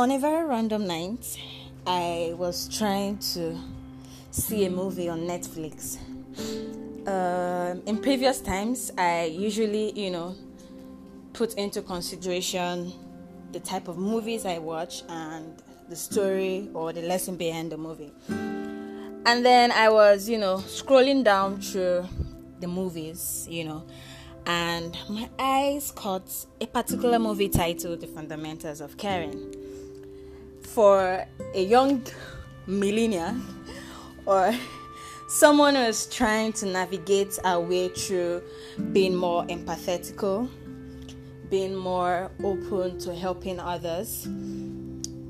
on a very random night, I was trying to see a movie on Netflix. Um, in previous times, I usually, you know, put into consideration the type of movies I watch and the story or the lesson behind the movie. And then I was, you know, scrolling down through the movies, you know, and my eyes caught a particular movie titled The Fundamentals of Caring. For a young millennial or someone who's trying to navigate our way through being more empathetical, being more open to helping others,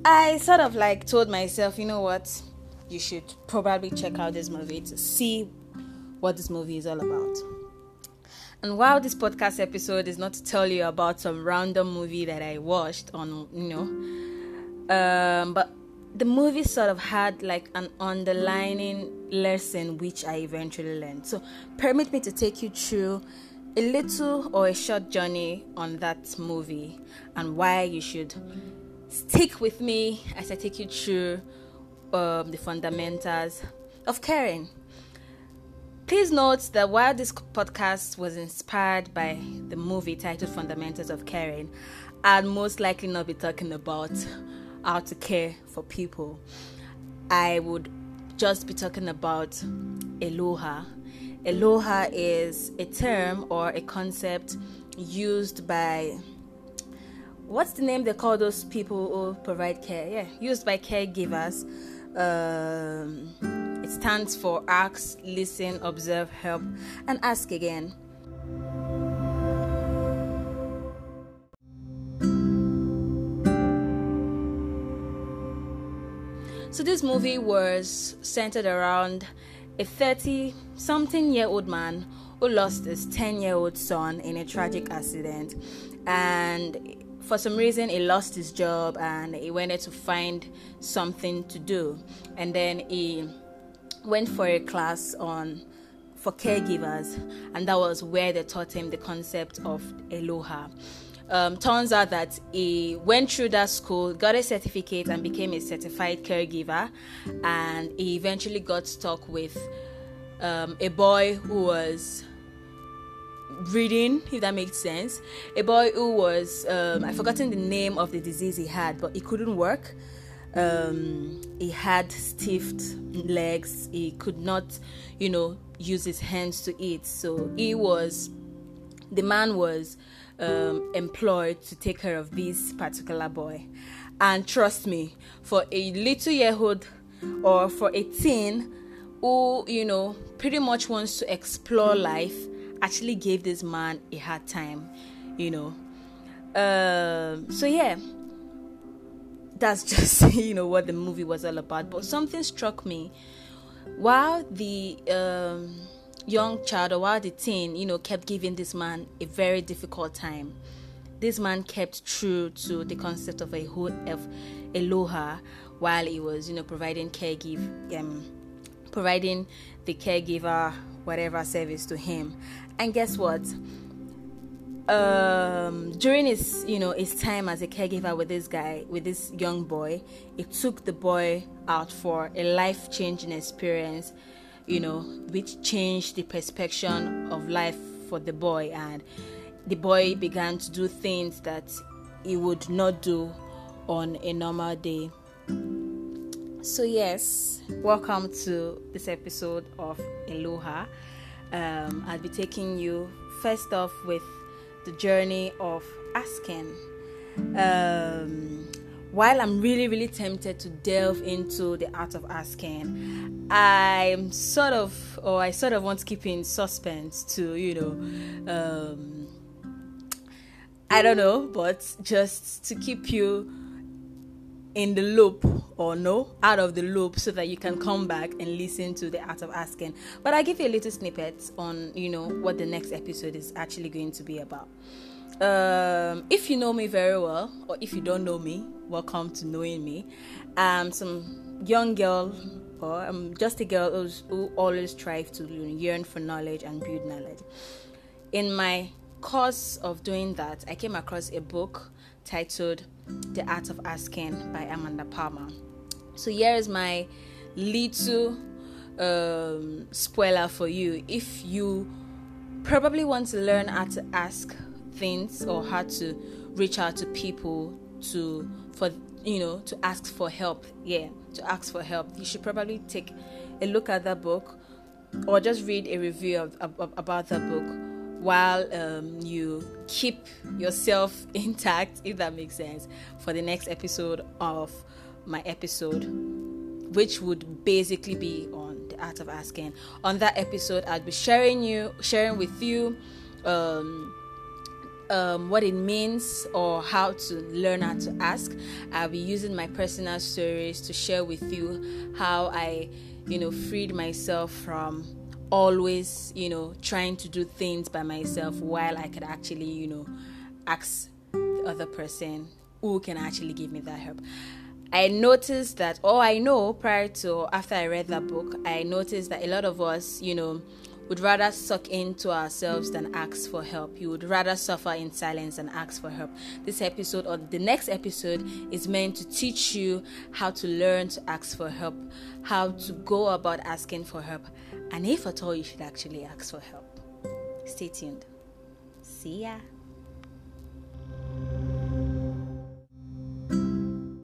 I sort of like told myself, you know what, you should probably check out this movie to see what this movie is all about. And while this podcast episode is not to tell you about some random movie that I watched on, you know, um, but the movie sort of had like an underlining lesson which I eventually learned. So, permit me to take you through a little or a short journey on that movie and why you should stick with me as I take you through um, the fundamentals of caring. Please note that while this podcast was inspired by the movie titled Fundamentals of Caring, I'd most likely not be talking about how to care for people. I would just be talking about aloha. Aloha is a term or a concept used by what's the name they call those people who provide care? Yeah, used by caregivers. Um, it stands for ask, listen, observe, help, and ask again. So, this movie was centered around a 30 something year old man who lost his 10 year old son in a tragic accident. And for some reason, he lost his job and he wanted to find something to do. And then he went for a class on for caregivers, and that was where they taught him the concept of aloha. Um, turns out that he went through that school, got a certificate, and became a certified caregiver. And he eventually got stuck with um, a boy who was reading, if that makes sense. A boy who was, um, I've forgotten the name of the disease he had, but he couldn't work um, he had stiff legs he could not you know use his hands to eat so he was the man was um, employed to take care of this particular boy. And trust me for a little year old or for a teen who you know pretty much wants to explore life actually gave this man a hard time you know. Um, so yeah. That's just you know what the movie was all about. But something struck me. While the um, young child or while the teen you know kept giving this man a very difficult time. This man kept true to the concept of a who of aloha while he was you know providing caregive um, providing the caregiver whatever service to him. And guess what? Um, during his you know his time as a caregiver with this guy with this young boy it took the boy out for a life changing experience you know which changed the perception of life for the boy. And the boy began to do things that he would not do on a normal day. So yes welcome to this episode of aloha um, i'll be taking you first off with the journey of asking. Um, while I'm really, really tempted to delve into the art of asking, I'm sort of, or I sort of want to keep in suspense to, you know, um, I don't know, but just to keep you in the loop or no out of the loop so that you can come back and listen to the art of asking. But i give you a little snippet on you know what the next episode is actually going to be about. Um, if you know me very well or if you don't know me welcome to knowing me i'm some young girl or i'm just a girl who's, who always strives to yearn for knowledge and build knowledge in my course of doing that i came across a book titled The Art of Asking by Amanda Palmer. So here is my little um, spoiler for you. If you probably want to learn how to ask things or how to reach out to people to for you know to ask for help. Yeah to ask for help. You should probably take a look at that book or just read a review of, of, about that book while um, you keep yourself intact if that makes sense for the next episode of my episode which would basically be on the art of asking. On that episode i'll be sharing you sharing with you um, um, what it means or how to learn how to ask. I'll be using my personal stories to share with you how I, you know, freed myself from always, you know, trying to do things by myself while I could actually, you know, ask the other person who can actually give me that help. I noticed that, or I know prior to after I read that book, I noticed that a lot of us, you know, would rather suck into ourselves than ask for help. You would rather suffer in silence than ask for help. This episode or the next episode is meant to teach you how to learn to ask for help, how to go about asking for help, and if at all you should actually ask for help. Stay tuned. See ya.